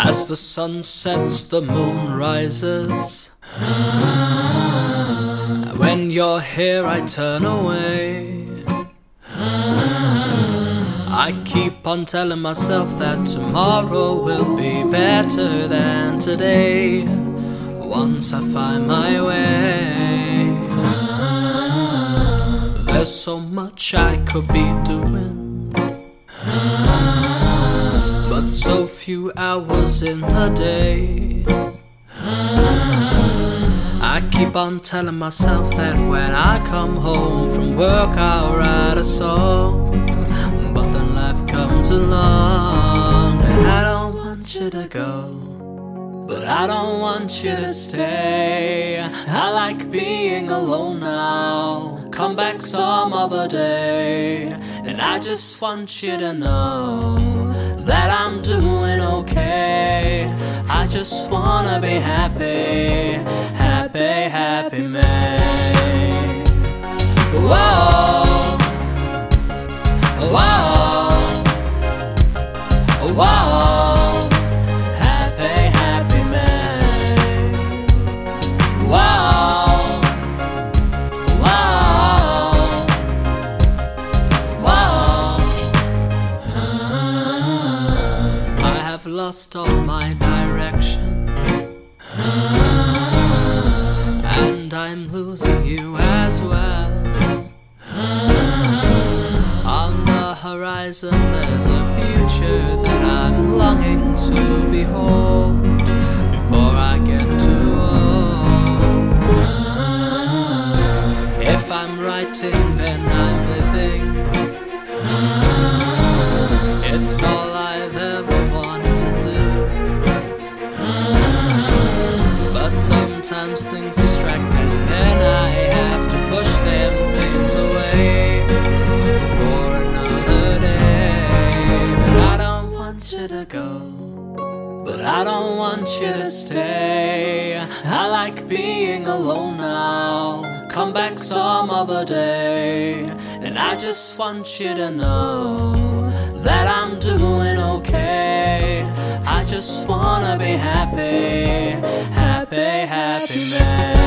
As the sun sets, the moon rises. When you're here, I turn away. I keep on telling myself that tomorrow will be better than today. Once I find my way, there's so much I could be doing, few hours in the day. I keep on telling myself that when I come home from work, I'll write a song. But then life comes along, and I don't want you to go. But I don't want you to stay. I like being alone now. Come back some other day. And I just want you to know that I'm just wanna be happy, happy, happy man. Whoa, whoa, whoa, lost all my direction. And I'm losing you as well. On the horizon, there's a future that I'm longing to behold and then I have to push them things away for another day. But I don't want you to go. But I don't want you to stay. I like being alone now. Come back some other day. And I just want you to know that I'm doing okay. I just wanna be happy, happy, happy man.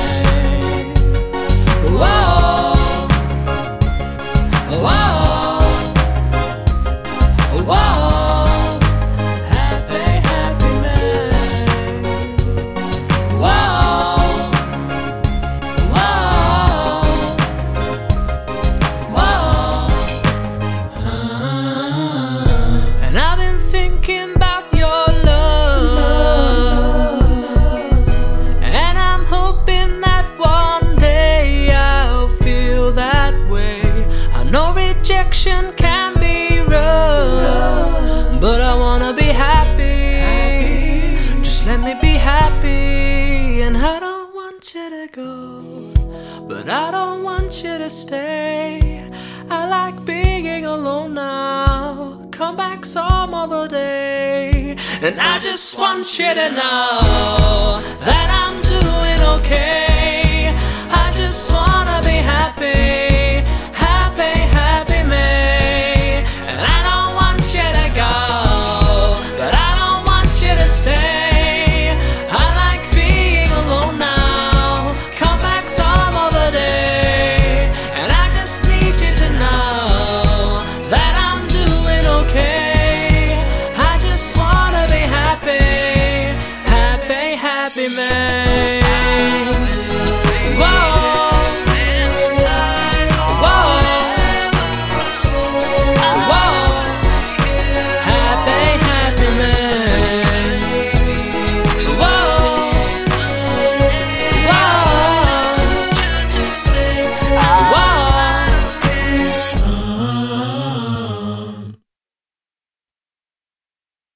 Go, but I don't want you to stay. I like being alone now. Come back some other day. And I just want you to know that I'm doing okay. I just want